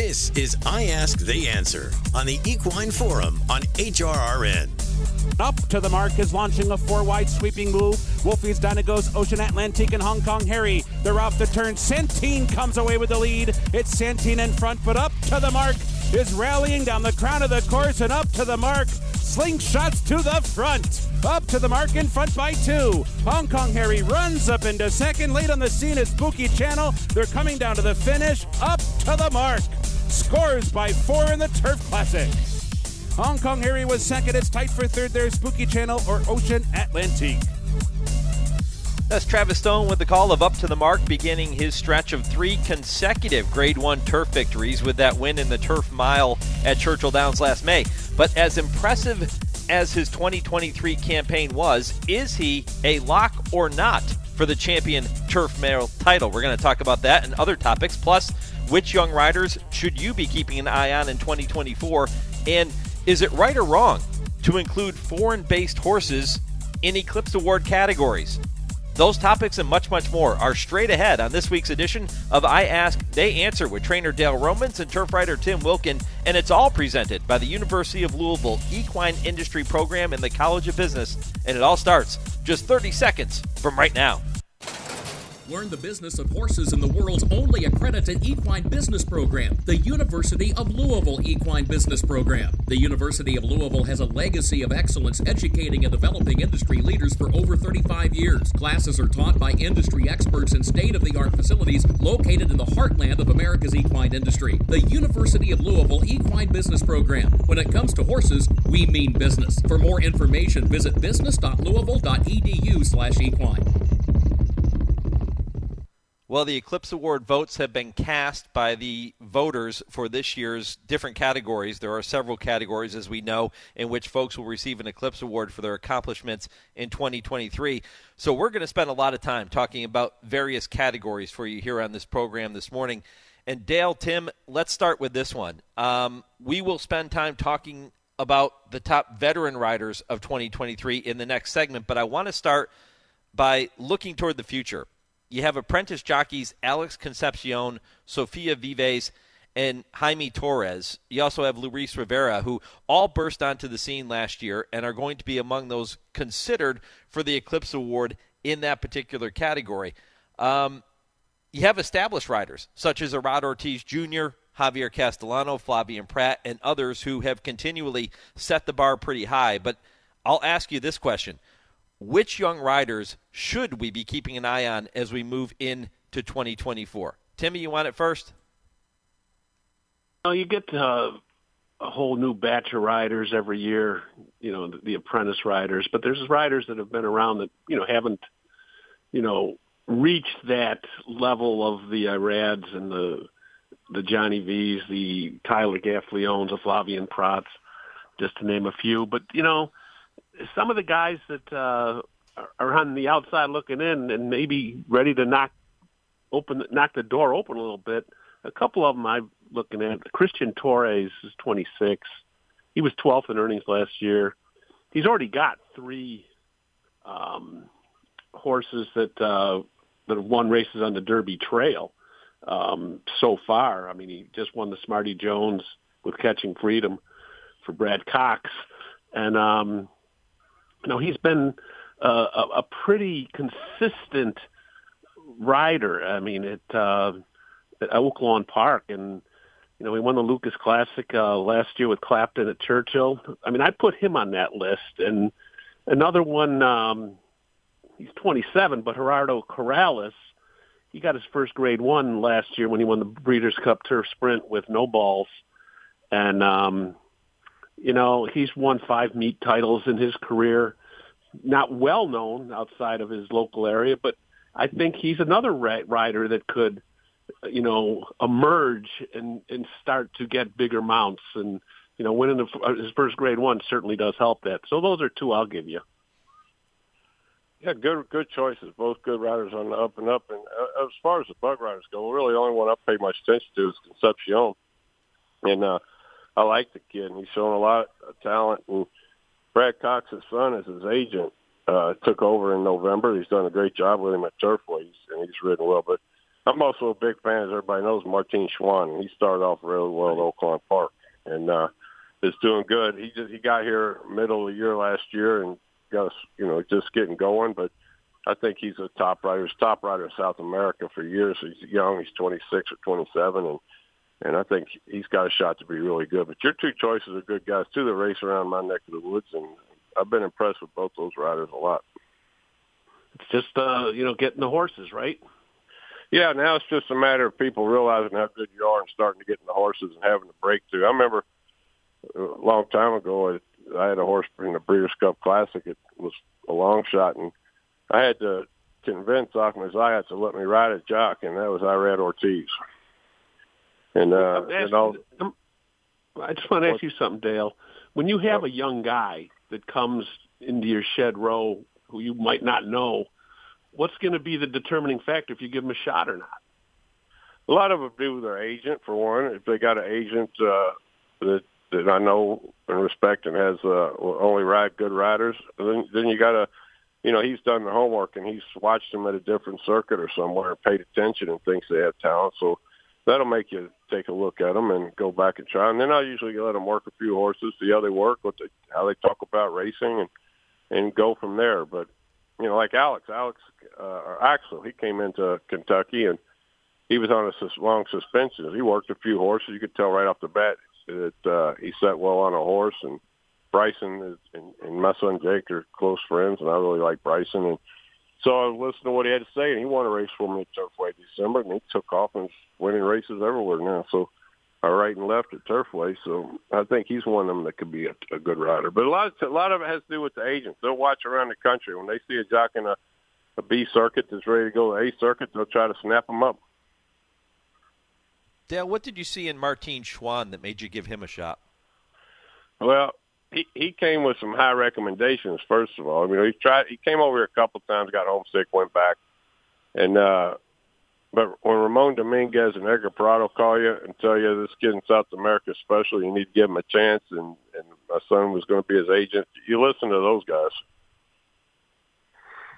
This is I Ask, They Answer on the Equine Forum on HRRN. Up to the mark is launching a four wide sweeping move. Wolfie's Dynaghost, Ocean Atlantique, and Hong Kong Harry. They're off the turn. Santin comes away with the lead. It's Santin in front, but up to the mark is rallying down the crown of the course and up to the mark. Slingshots to the front. Up to the mark in front by two. Hong Kong Harry runs up into second. Late on the scene is Spooky Channel. They're coming down to the finish. Up to the mark scores by four in the Turf Classic. Hong Kong Harry was second. It's tight for third there. Spooky Channel or Ocean Atlantique. That's Travis Stone with the call of up to the mark, beginning his stretch of three consecutive Grade 1 turf victories with that win in the Turf Mile at Churchill Downs last May. But as impressive as his 2023 campaign was, is he a lock or not for the champion Turf Mile title? We're going to talk about that and other topics. Plus, which young riders should you be keeping an eye on in 2024? And is it right or wrong to include foreign based horses in Eclipse Award categories? Those topics and much, much more are straight ahead on this week's edition of I Ask, They Answer with trainer Dale Romans and turf rider Tim Wilkin, and it's all presented by the University of Louisville Equine Industry Program in the College of Business, and it all starts just 30 seconds from right now. Learn the business of horses in the world's only accredited equine business program, the University of Louisville Equine Business Program. The University of Louisville has a legacy of excellence educating and developing industry leaders for over 35 years. Classes are taught by industry experts in state of the art facilities located in the heartland of America's equine industry. The University of Louisville Equine Business Program. When it comes to horses, we mean business. For more information, visit business.louisville.edu/equine. Well, the Eclipse Award votes have been cast by the voters for this year's different categories. There are several categories, as we know, in which folks will receive an Eclipse Award for their accomplishments in 2023. So we're going to spend a lot of time talking about various categories for you here on this program this morning. And Dale, Tim, let's start with this one. Um, we will spend time talking about the top veteran riders of 2023 in the next segment, but I want to start by looking toward the future you have apprentice jockeys Alex Concepcion, Sofia Vives, and Jaime Torres. You also have Luis Rivera, who all burst onto the scene last year and are going to be among those considered for the Eclipse Award in that particular category. Um, you have established riders such as Irad Ortiz Jr., Javier Castellano, Flavien Prat, and others who have continually set the bar pretty high. But I'll ask you this question which young riders should we be keeping an eye on as we move into 2024? Timmy, you want it first? Well, you get uh, a whole new batch of riders every year, you know, the, the apprentice riders, but there's riders that have been around that, you know, haven't, you know, reached that level of the Irads and the the Johnny V's, the Tyler Gaffaliones, the Flavien Prats, just to name a few. But, you know, some of the guys that uh, are on the outside looking in and maybe ready to knock open knock the door open a little bit. A couple of them I'm looking at. Cristian Torres is 26. He was 12th in earnings last year. He's already got three um, horses that uh, that have won races on the Derby Trail um, so far. I mean, he just won the Smarty Jones with Catching Freedom for Brad Cox, and um, you know, he's been uh, a, a pretty consistent rider. I mean, at, uh, at Oaklawn Park, and you know, he won the Lukas Classic uh, last year with Clapton at Churchill. I mean, I put him on that list, and another one. Um, he's 27, but Gerardo Corrales. He got his first grade one last year when he won the Breeders' Cup Turf Sprint with Nobals, and um, you know, he's won five meet titles in his career. Not well known outside of his local area, but I think he's another rider that could, you know, emerge and and start to get bigger mounts. And you know, winning the, his first grade one certainly does help that. So those are two I'll give you. Yeah, good good choices. Both good riders on the up and up. And uh, as far as the bug riders go, really the only one I pay much attention to is Concepcion. And uh, I like the kid. And he's shown a lot of talent. And Brad Cox's son is his agent. Uh, took over in November. He's done a great job with him at Turfways, and he's ridden well. But I'm also a big fan, as everybody knows, Martin Chuan. He started off really well at Oaklawn Park, and uh, is doing good. He just he got here middle of the year last year and got us, you know, just getting going. But I think he's a top rider. He's top rider in South America for years. He's young. He's 26 or 27, and and I think he's got a shot to be really good. But your two choices are good guys too. That race around my neck of the woods, and I've been impressed with both those riders a lot. It's just uh, you know getting the horses right. Yeah, now it's just a matter of people realizing how good you are and starting to get in the horses and having to break through. I remember a long time ago, I, I had a horse in the Breeders' Cup Classic. It was a long shot, and I had to convince Ahmed Zayat to let me ride a jock, and that was Irad Ortiz. And uh, you know, I just want to ask you something, Dale. When you have a young guy that comes into your shed row who you might not know, what's going to be the determining factor if you give him a shot or not? A lot of it do with their agent, for one. If they got an agent uh, that that I know and respect and has uh, only ride good riders, then then you got to, you know, he's done the homework and he's watched them at a different circuit or somewhere, and paid attention and thinks they have talent. So that'll make you take a look at them and go back and try. And then I usually let them work a few horses, see how they work, what they, how they talk about racing, and and go from there. But you know, like Alex, Alex uh, or Axel, he came into Kentucky and he was on a sus- long suspension. He worked a few horses. You could tell right off the bat that uh, he set well on a horse. And Bryson is, and, and my son Jake are close friends, and I really like Bryson. And so I listened to what he had to say, and he won a race for me at Turfway December, and he took off and winning races everywhere now. So I right and left at Turfway, so I think he's one of them that could be a, a good rider. But a lot of a lot of it has to do with the agents. They'll watch around the country when they see a jock in a, a B circuit that's ready to go to A circuit. They'll try to snap him up. Dale, what did you see in Martin Chuan that made you give him a shot? Well, he he came with some high recommendations. First of all, I mean, he tried. He came over here a couple times, got homesick, went back, and uh, but when Ramon Dominguez and Edgar Prado call you and tell you this kid in South America is special, you need to give him a chance, and and my son was going to be his agent. You listen to those guys.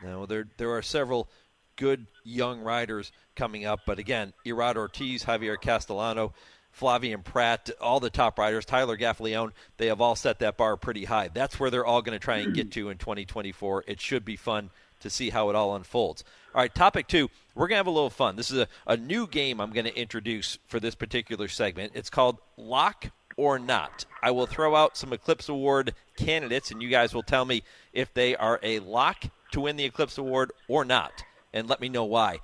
Now there there are several good young riders coming up, but again, Irad Ortiz, Javier Castellano, Flavien Prat, all the top riders, Tyler Gaffalione, they have all set that bar pretty high. That's where they're all going to try and get to in 2024. It should be fun to see how it all unfolds. All right, topic two, we're going to have a little fun. This is a, a new game I'm going to introduce for this particular segment. It's called Lock or Not. I will throw out some Eclipse Award candidates, and you guys will tell me if they are a lock to win the Eclipse Award or not, and let me know why.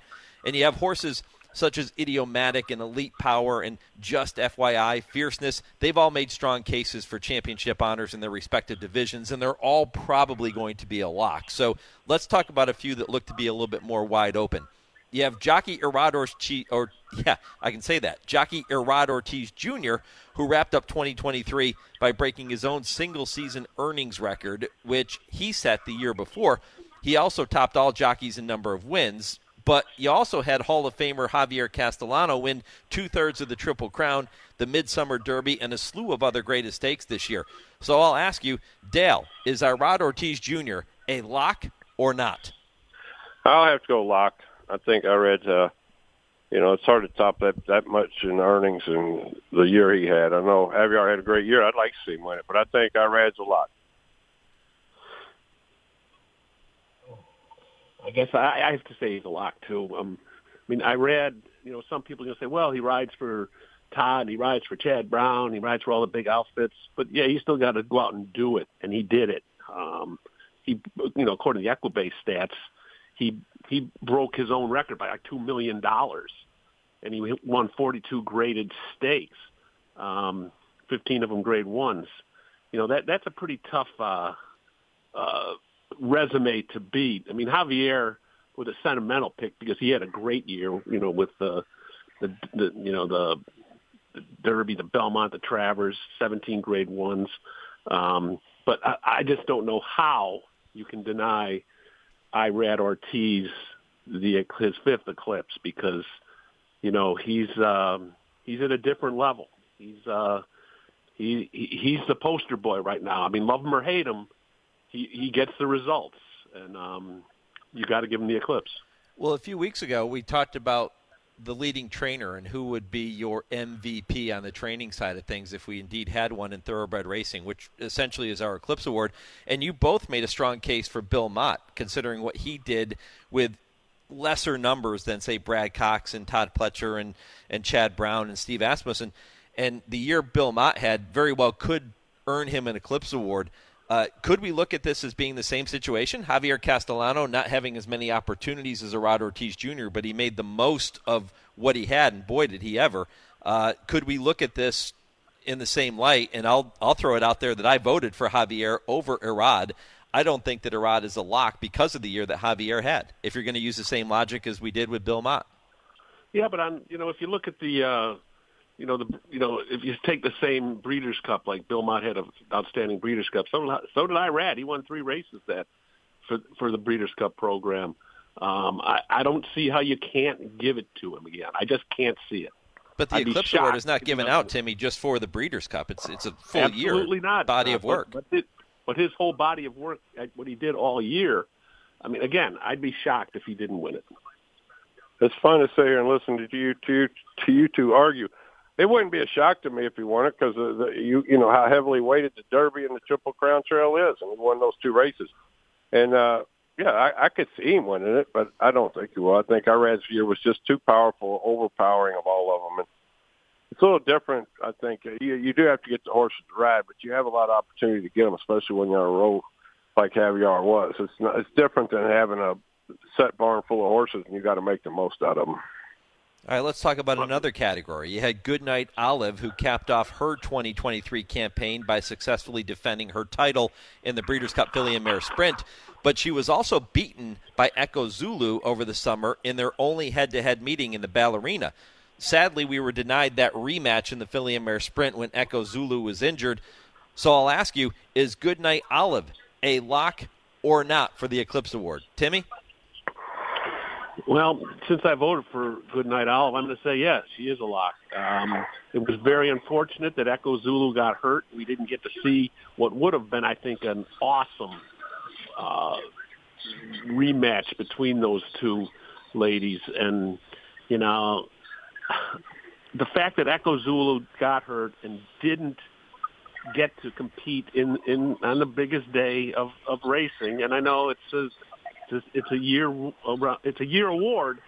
And you have horses such as Idiomatic and Elite Power and Just FYI, Fierceness. They've all made strong cases for championship honors in their respective divisions, and they're all probably going to be a lock. So let's talk about a few that look to be a little bit more wide open. You have Jockey Irad Ortiz, or yeah, I can say that. Jockey Irad Ortiz Jr., who wrapped up 2023 by breaking his own single season earnings record, which he set the year before. He also topped all jockeys in number of wins, but you also had Hall of Famer Javier Castellano win two thirds of the Triple Crown, the Midsummer Derby, and a slew of other great stakes this year. So I'll ask you, Dale, is Irad Ortiz Jr. a lock or not? I'll have to go lock. I think I read, uh, you know, it's hard to top that that much in earnings in the year he had. I know Javier had a great year. I'd like to see him win it, but I think Irad's a lock. I guess I, I have to say he's a lock too. Um, I mean, I read, you know, some people are to say, well, he rides for Todd, he rides for Chad Brown, he rides for all the big outfits, but yeah, he still got to go out and do it, and he did it. Um, he, you know, according to the Equibase stats, he he broke his own record by like two million dollars, and he won 42 graded stakes, um, 15 of them grade ones. You know that that's a pretty tough uh, uh, resume to beat. I mean, Javier was a sentimental pick because he had a great year, you know, with the the, the you know the, the Derby, the Belmont, the Travers, 17 grade ones. Um, but I, I just don't know how you can deny Irad Ortiz the his fifth eclipse because you know he's um, he's at a different level. He's uh, he, he he's the poster boy right now. I mean, love him or hate him, he he gets the results, and um, you got to give him the eclipse. Well, a few weeks ago we talked about the leading trainer and who would be your MVP on the training side of things if we indeed had one in thoroughbred racing, which essentially is our Eclipse Award. And you both made a strong case for Bill Mott, considering what he did with lesser numbers than, say, Brad Cox and Todd Pletcher and, and Chad Brown and Steve Asmussen. And the year Bill Mott had very well could earn him an Eclipse Award. Uh, could we look at this as being the same situation? Javier Castellano not having as many opportunities as Irad Ortiz Jr., but he made the most of what he had, and boy, did he ever. Uh, could we look at this in the same light? And I'll I'll throw it out there that I voted for Javier over Irad. I don't think that Irad is a lock because of the year that Javier had. If you're going to use the same logic as we did with Bill Mott. Yeah, but on you know if you look at the uh, you know, the you know, if you take the same Breeders' Cup, like Bill Mott had an outstanding Breeders' Cup, so so did Irad. He won three races that for for the Breeders' Cup program. Um, I, I don't see how you can't give it to him again. I just can't see it. But the I'd Eclipse Award is not given out, Timmy, just for the Breeders' Cup. It's it's a full Absolutely year not. body uh, of work. But, but, it, but his whole body of work, uh, what he did all year. I mean, again, I'd be shocked if he didn't win it. It's fun to sit here and listen to you to to you two argue it wouldn't be a shock to me if he won it because you you know how heavily weighted the Derby and the Triple Crown Trail is, and he won those two races. And uh, yeah, I, I could see him winning it, but I don't think he will. I think Irad's year was just too powerful, overpowering of all of them. And it's a little different. I think you, you do have to get the horses to ride, but you have a lot of opportunity to get them, especially when you're on a roll like Javier was. It's not, it's different than having a set barn full of horses, and you got to make the most out of them. All right, let's talk about another category. You had Goodnight Olive, who capped off her 2023 campaign by successfully defending her title in the Breeders' Cup Filly and Mare Sprint. But she was also beaten by Echo Zulu over the summer in their only head to head meeting in the Ballerina. Sadly, we were denied that rematch in the Filly and Mare Sprint when Echo Zulu was injured. So I'll ask you is Goodnight Olive a lock or not for the Eclipse Award? Timmy? Well, since I voted for Goodnight Olive, I'm going to say yes, she is a lock. Um, it was very unfortunate that Echo Zulu got hurt. We didn't get to see what would have been, I think, an awesome uh, rematch between those two ladies. And, you know, the fact that Echo Zulu got hurt and didn't get to compete in, in on the biggest day of, of racing, and I know it's a it's a, it's a year it's a year award,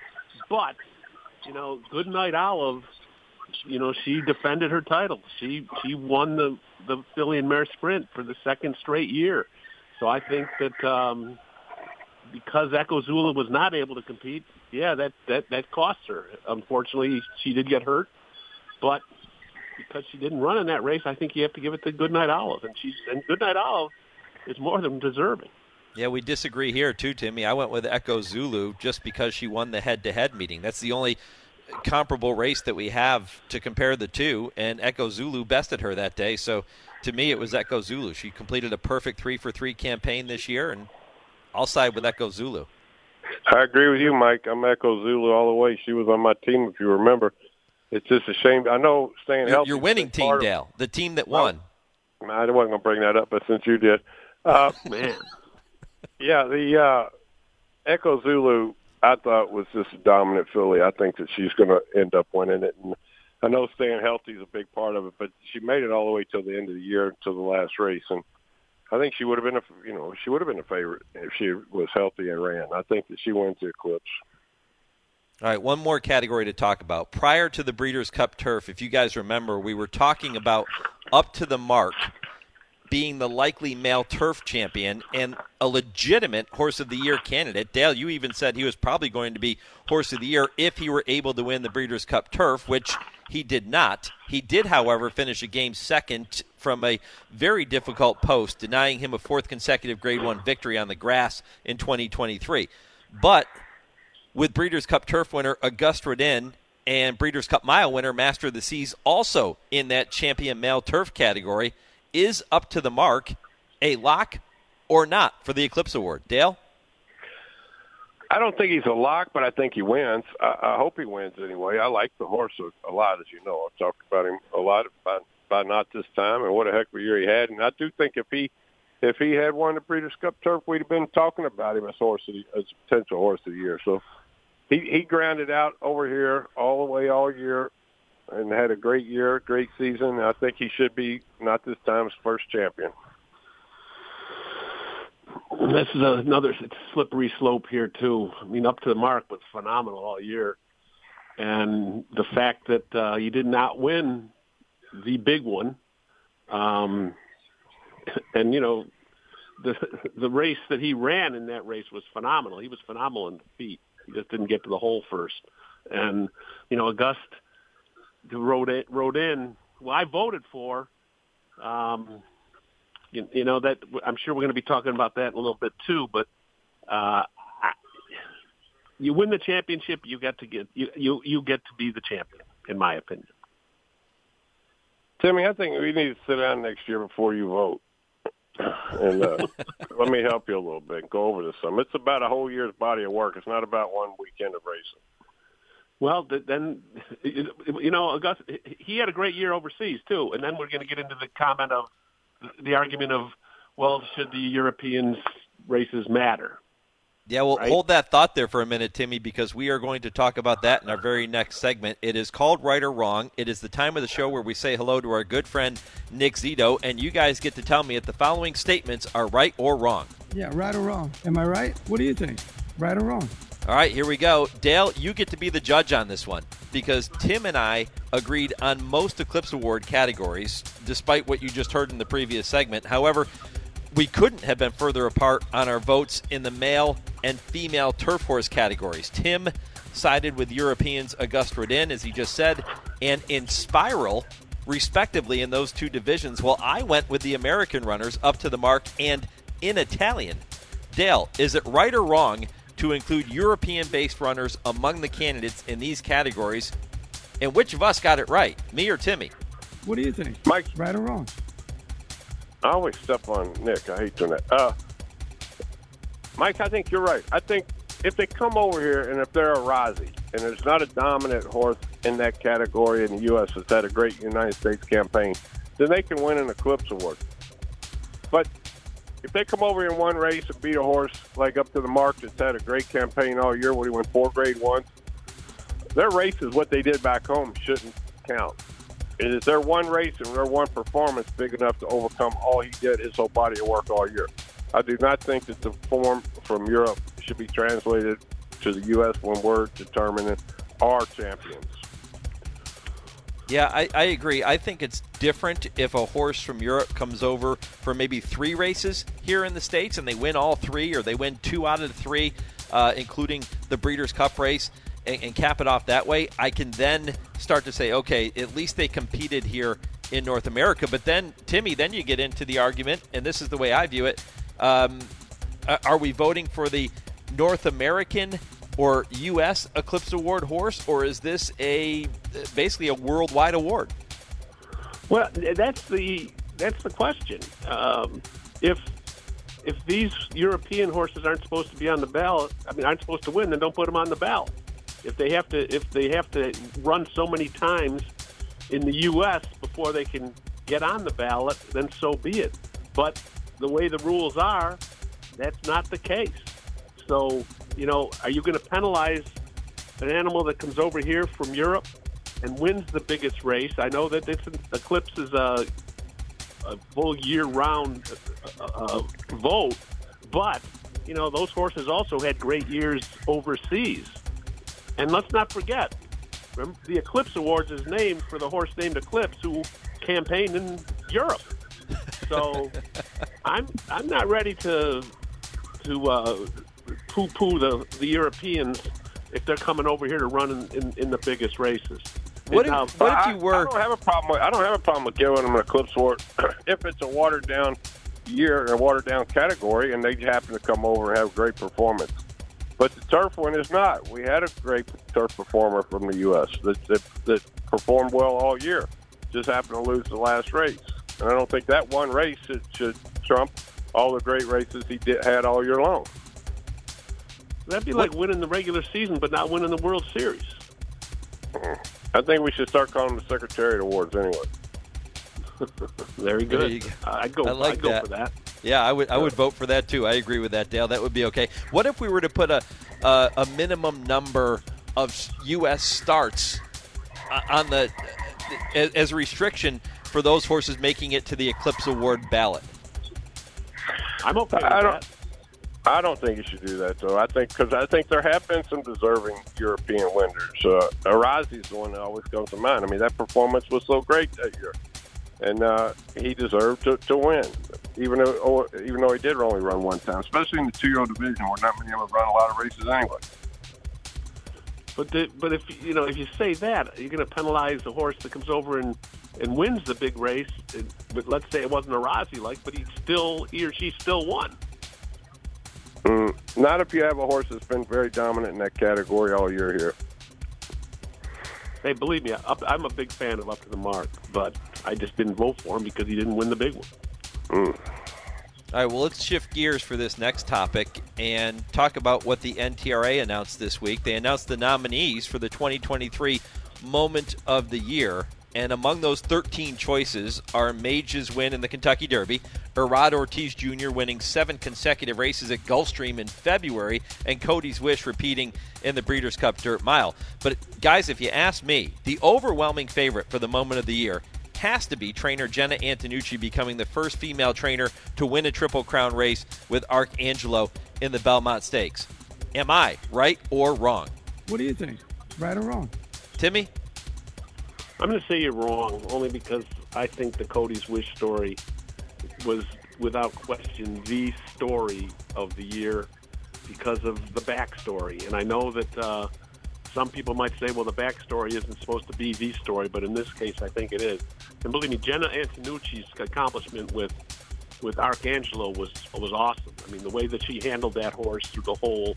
but you know, Goodnight Olive, you know, she defended her title. She she won the the Filly and Mare Sprint for the second straight year. So I think that um, because Echo Zulu was not able to compete, yeah, that that that cost her. Unfortunately, she did get hurt, but because she didn't run in that race, I think you have to give it to Goodnight Olive, and she's and Goodnight Olive is more than deserving. Yeah, we disagree here too, Timmy. I went with Echo Zulu just because she won the head-to-head meeting. That's the only comparable race that we have to compare the two, and Echo Zulu bested her that day. So, to me, it was Echo Zulu. She completed a perfect three-for-three campaign this year, and I'll side with Echo Zulu. I agree with you, Mike. I'm Echo Zulu all the way. She was on my team, if you remember. It's just a shame. I know staying your, healthy. Your winning team, Dale, the team that won. Well, I wasn't going to bring that up, but since you did, uh, man. Yeah, the uh, Echo Zulu, I thought was just a dominant filly. I think that she's going to end up winning it. And I know staying healthy is a big part of it, but she made it all the way till the end of the year, until the last race, and I think she would have been a you know she would have been a favorite if she was healthy and ran. I think that she wins the Eclipse. All right, one more category to talk about. Prior to the Breeders' Cup Turf, if you guys remember, we were talking about up to the mark being the likely male turf champion and a legitimate horse of the year candidate. Dale, you even said he was probably going to be horse of the year if he were able to win the Breeders' Cup turf, which he did not. He did, however, finish a game second from a very difficult post, denying him a fourth consecutive Grade 1 victory on the grass in 2023. But with Breeders' Cup turf winner Auguste Rodin and Breeders' Cup Mile winner Master of the Seas also in that champion male turf category – is up to the mark a lock or not for the Eclipse Award? Dale? I don't think he's a lock, but I think he wins. I, I hope he wins anyway. I like the horse a, lot, as you know. I've talked about him a lot by, by not this time, and what a heck of a year he had. And I do think if he if he had won the Breeders' Cup Turf, we'd have been talking about him as horse of the, as a potential horse of the year. So he he grounded out over here all the way all year, and had a great year, great season. I think he should be not this time's first champion. This is another slippery slope here too. I mean, up to the mark was phenomenal all year, and the fact that uh, he did not win the big one, um, and you know, the the race that he ran in that race was phenomenal. He was phenomenal in the feet. He just didn't get to the hole first, and you know, Auguste Rodin, rode in. Well, I voted for. Um, you, you know that I'm sure we're going to be talking about that in a little bit too. But uh, you win the championship, you get to get you, you you get to be the champion, in my opinion. Timmy, I think we need to sit down next year before you vote. and uh, let me help you a little bit go over this some. It's about a whole year's body of work. It's not about one weekend of racing. Well, then, you know, Auguste, he had a great year overseas too, and then we're going to get into the comment of the argument of, well, should the Europeans races matter? Yeah, well, right? hold that thought there for a minute, Timmy, because we are going to talk about that in our very next segment. It is called Right or Wrong. It is the time of the show where we say hello to our good friend Nick Zito, and you guys get to tell me if the following statements are right or wrong. Yeah, right or wrong. Am I right? What do you think? Right or wrong? All right, here we go. Dale, you get to be the judge on this one because Tim and I agreed on most Eclipse Award categories, despite what you just heard in the previous segment. However, we couldn't have been further apart on our votes in the male and female turf horse categories. Tim sided with Europeans Auguste Rodin, as he just said, and Inspiral, respectively, in those two divisions, while I went with the American runners up to the mark and in Italian. Dale, is it right or wrong to include European based runners among the candidates in these categories. And which of us got it right, me or Timmy? What do you think? Mike. Right or wrong? I always step on Nick. I hate doing that. Uh, Mike, I think you're right. I think if they come over here and if they're Arazi and there's not a dominant horse in that category in the U.S. that's had a great United States campaign, then they can win an Eclipse Award. But if they come over in one race and beat a horse like up to the mark that's had a great campaign all year when he won four grade ones, their race is what they did back home shouldn't count. Is their one race and their one performance big enough to overcome all he did his whole body of work all year. I do not think that the form from Europe should be translated to the U.S. when we're determining our champions. Yeah, I, I agree. I think it's different if a horse from Europe comes over for maybe three races here in the States and they win all three or they win two out of the three, uh, including the Breeders' Cup race, and, and cap it off that way. I can then start to say, okay, at least they competed here in North America. But then, Timmy, then you get into the argument, and this is the way I view it. Um, are we voting for the North American or U.S. Eclipse Award horse, or is this a basically a worldwide award? Well, that's the that's the question. Um, if if these European horses aren't supposed to be on the ballot, I mean, aren't supposed to win, then don't put them on the ballot. If they have to, if they have to run so many times in the U.S. before they can get on the ballot, then so be it. But the way the rules are, that's not the case. So you know, are you going to penalize an animal that comes over here from Europe and wins the biggest race? I know that this Eclipse is a, a full year-round uh, uh, vote, but you know those horses also had great years overseas. And let's not forget, remember, the Eclipse Awards is named for the horse named Eclipse who campaigned in Europe. So I'm I'm not ready to to uh, poo-poo the, the Europeans if they're coming over here to run in, in, in the biggest races. What if, now, what if you were? I, I, don't have a problem. With, I don't have a problem with giving them an Eclipse Award if it's a watered down year, a watered down category, and they happen to come over and have a great performance. But the turf one is not. We had a great turf performer from the U.S. that, that, that performed well all year. Just happened to lose the last race, and I don't think that one race should, should trump all the great races he did, had all year long. That'd be like winning the regular season, but not winning the World Series. I think we should start calling them the Secretariat Awards anyway. Very good. Go. I'd go. I like I'd that. for that. Yeah, I would. I would vote for that too. I agree with that, Dale. That would be okay. What if we were to put a uh, a minimum number of U.S. starts uh, on the as a restriction for those horses making it to the Eclipse Award ballot. I'm okay. I don't. That. I don't think you should do that, though. I think because I think there have been some deserving European winners. Uh, Arazi's the one that always comes to mind. I mean, that performance was so great that year, and uh, he deserved to, to win, even though oh, even though he did only run one time, especially in the two-year-old division where not many of them run a lot of races anyway. But the, but if you know if you say that, you're going to penalize the horse that comes over and and wins the big race. But let's say it wasn't Arazi like, but he still he or she still won. Mm, not if you have a horse that's been very dominant in that category all year here. Hey, believe me, I'm a big fan of Up to the Mark, but I just didn't vote for him because he didn't win the big one. Mm. All right, well, let's shift gears for this next topic and talk about what the NTRA announced this week. They announced the nominees for the 2023 Moment of the Year. And among those 13 choices are Mage's win in the Kentucky Derby, Irad Ortiz Jr. winning seven consecutive races at Gulfstream in February, and Cody's Wish repeating in the Breeders' Cup Dirt Mile. But, guys, if you ask me, the overwhelming favorite for the moment of the year has to be trainer Jena Antonucci becoming the first female trainer to win a Triple Crown race with Arcangelo in the Belmont Stakes. Am I right or wrong? What do you think? Right or wrong? Timmy? I'm going to say you're wrong, only because I think the Cody's Wish story was, without question, the story of the year because of the backstory. And I know that uh, some people might say, well, the backstory isn't supposed to be the story, but in this case, I think it is. And believe me, Jena Antonucci's accomplishment with with Arcangelo was was awesome. I mean, the way that she handled that horse through the whole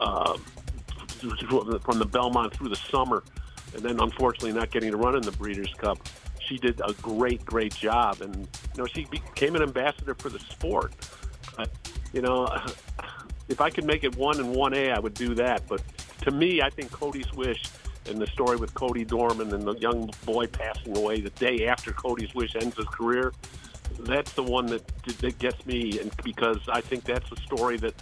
uh, from the Belmont through the summer and then unfortunately not getting to run in the Breeders' Cup. She did a great, great job, and you know she became an ambassador for the sport. But, you know, if I could make it one and one A, I would do that. But to me, I think Cody's Wish and the story with Cody Dorman and the young boy passing away the day after Cody's Wish ends his career, that's the one that that gets me, and because I think that's a story that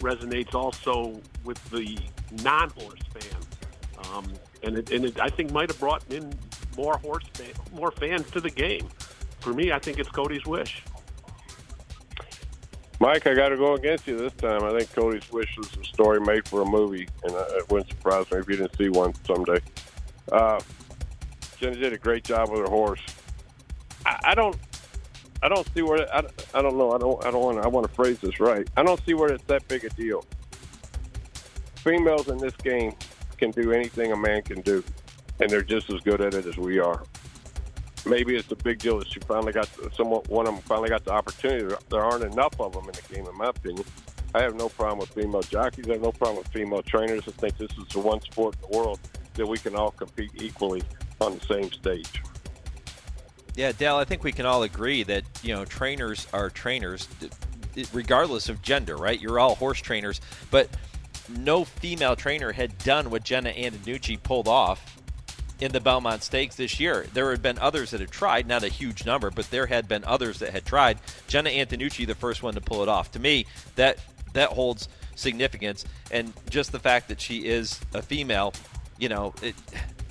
resonates also with the non-horse fan. Um, and it, and it, I think might have brought in more horse fan, more fans to the game. For me, I think it's Cody's wish. Mike, I got to go against you this time. I think Cody's Wish is a story made for a movie, and uh, it wouldn't surprise me if you didn't see one someday. Uh, Jenny did a great job with her horse. I, I don't, I don't see where I, I don't know. I don't. I don't want. I want to phrase this right. I don't see where it's that big a deal. Females in this game can do anything a man can do, and they're just as good at it as we are. Maybe it's a big deal that she finally got someone one of them finally got the opportunity. There aren't enough of them in the game, in my opinion. I have no problem with female jockeys. I have no problem with female trainers. I think this is the one sport in the world that we can all compete equally on the same stage. Yeah, Dale, I think we can all agree that you know trainers are trainers, regardless of gender, right? You're all horse trainers, but no female trainer had done what Jena Antonucci pulled off in the Belmont Stakes this year. There had been others that had tried, not a huge number, but there had been others that had tried. Jena Antonucci, the first one to pull it off. To me, that that holds significance, and just the fact that she is a female, you know, it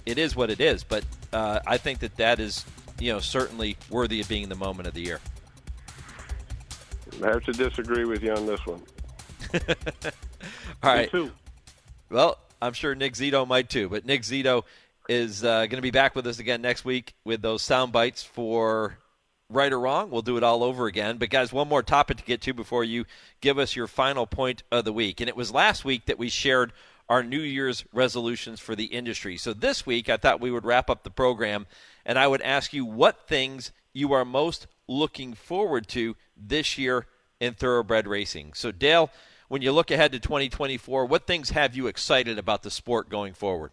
it is what it is. But uh, I think that that is, you know, certainly worthy of being the moment of the year. I have to disagree with you on this one. All right. Well, I'm sure Nick Zito might too. But Nick Zito is uh, going to be back with us again next week with those sound bites for right or wrong. We'll do it all over again. But guys, one more topic to get to before you give us your final point of the week. And it was last week that we shared our New Year's resolutions for the industry. So this week, I thought we would wrap up the program and I would ask you what things you are most looking forward to this year in thoroughbred racing. So, Dale, when you look ahead to 2024, what things have you excited about the sport going forward?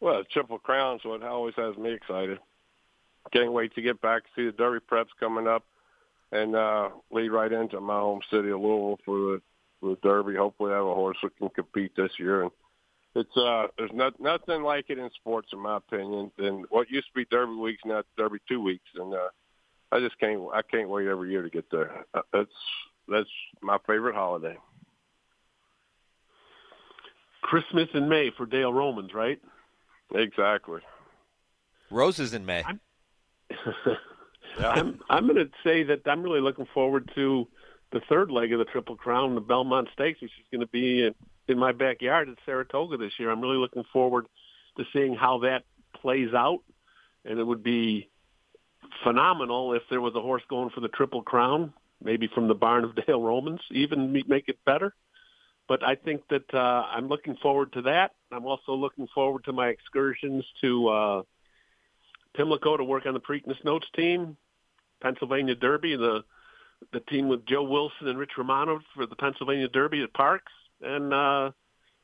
Well, Triple Crown's what always has me excited. Can't wait to get back, see the Derby preps coming up, and uh, lead right into my home city of Louisville for the, for the Derby. Hopefully, I have a horse that can compete this year. And it's uh, there's not, nothing like it in sports, in my opinion, than what used to be Derby weeks, now Derby two weeks. And uh, I just can't I can't wait every year to get there. Uh, that's that's my favorite holiday. Christmas in May for Dale Romans, right? Exactly. Roses in May. I'm, I'm, I'm going to say that I'm really looking forward to the third leg of the Triple Crown, the Belmont Stakes, which is going to be in, in my backyard at Saratoga this year. I'm really looking forward to seeing how that plays out, and it would be phenomenal if there was a horse going for the Triple Crown, maybe from the barn of Dale Romans, even make it better. But I think that uh, I'm looking forward to that. I'm also looking forward to my excursions to uh, Pimlico to work on the Preakness Notes team, Pennsylvania Derby, the the team with Joe Wilson and Rich Romano for the Pennsylvania Derby at Parx, and uh,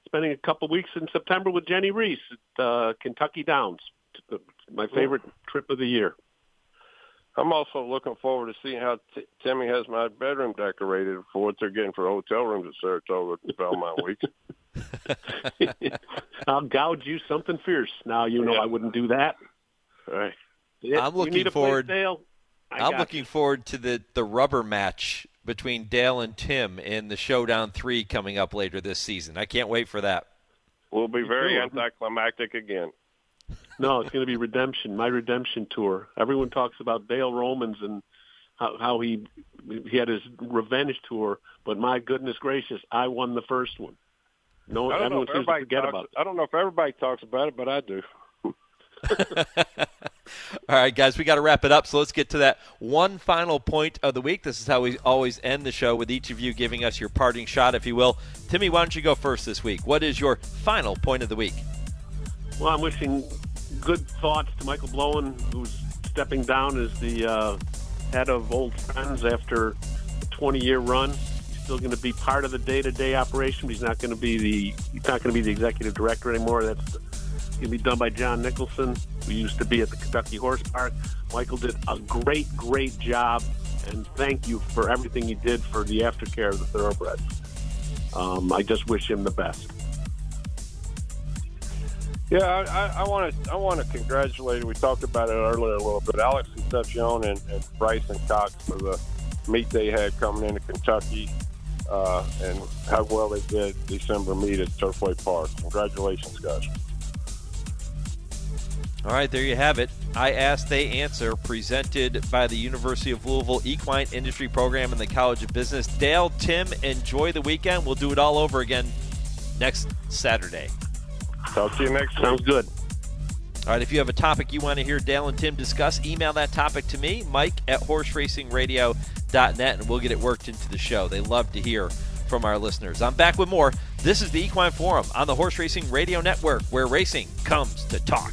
spending a couple weeks in September with Jennie Rees at uh, Kentucky Downs. My favorite trip of the year. I'm also looking forward to seeing how t- Timmy has my bedroom decorated for what they're getting for hotel rooms at Saratoga at Belmont Week. I'll gouge you something fierce. Now you know Yeah. I wouldn't do that. Right. Yeah, I'm looking need a place, forward- Dale? I I'm got looking forward to the, the rubber match between Dale and Tim in the Showdown 3 coming up later this season. I can't wait for that. We'll be very anticlimactic again. You. No, it's going to be redemption. My redemption tour. Everyone talks about Dale Romans and how, how he he had his revenge tour, but my goodness gracious, I won the first one. No, I don't know everyone if seems to everybody forget talks, about it. I don't know if everybody talks about it, but I do. All right, guys, we got to wrap it up. So let's get to that one final point of the week. This is how we always end the show with each of you giving us your parting shot, if you will. Timmy, why don't you go first this week? What is your final point of the week? Well, I'm wishing good thoughts to Michael Blowen, who's stepping down as the uh, head of Old Friends after a 20-year run. He's still going to be part of the day-to-day operation. But he's not going to be the he's not going to be the executive director anymore. That's going to be done by John Nicholson, who used to be at the Kentucky Horse Park. Michael did a great, great job, and thank you for everything he did for the aftercare of the thoroughbreds. Um, I just wish him the best. Yeah, I want to I want to congratulate. We talked about it earlier a little bit. Alex Concepcion and, and Bryson Cox for the meet they had coming into Kentucky, uh, and how well they did December meet at Turfway Park. Congratulations, guys. All right, there you have it. I Ask, They Answer, presented by the University of Louisville Equine Industry Program and the College of Business. Dale, Tim, enjoy the weekend. We'll do it all over again next Saturday. Talk to you next week. Sounds good. All right, if you have a topic you want to hear Dale and Tim discuss, email that topic to me, Mike at horseracingradio.net, and we'll get it worked into the show. They love to hear from our listeners. I'm back with more. This is the Equine Forum on the Horse Racing Radio Network, where racing comes to talk.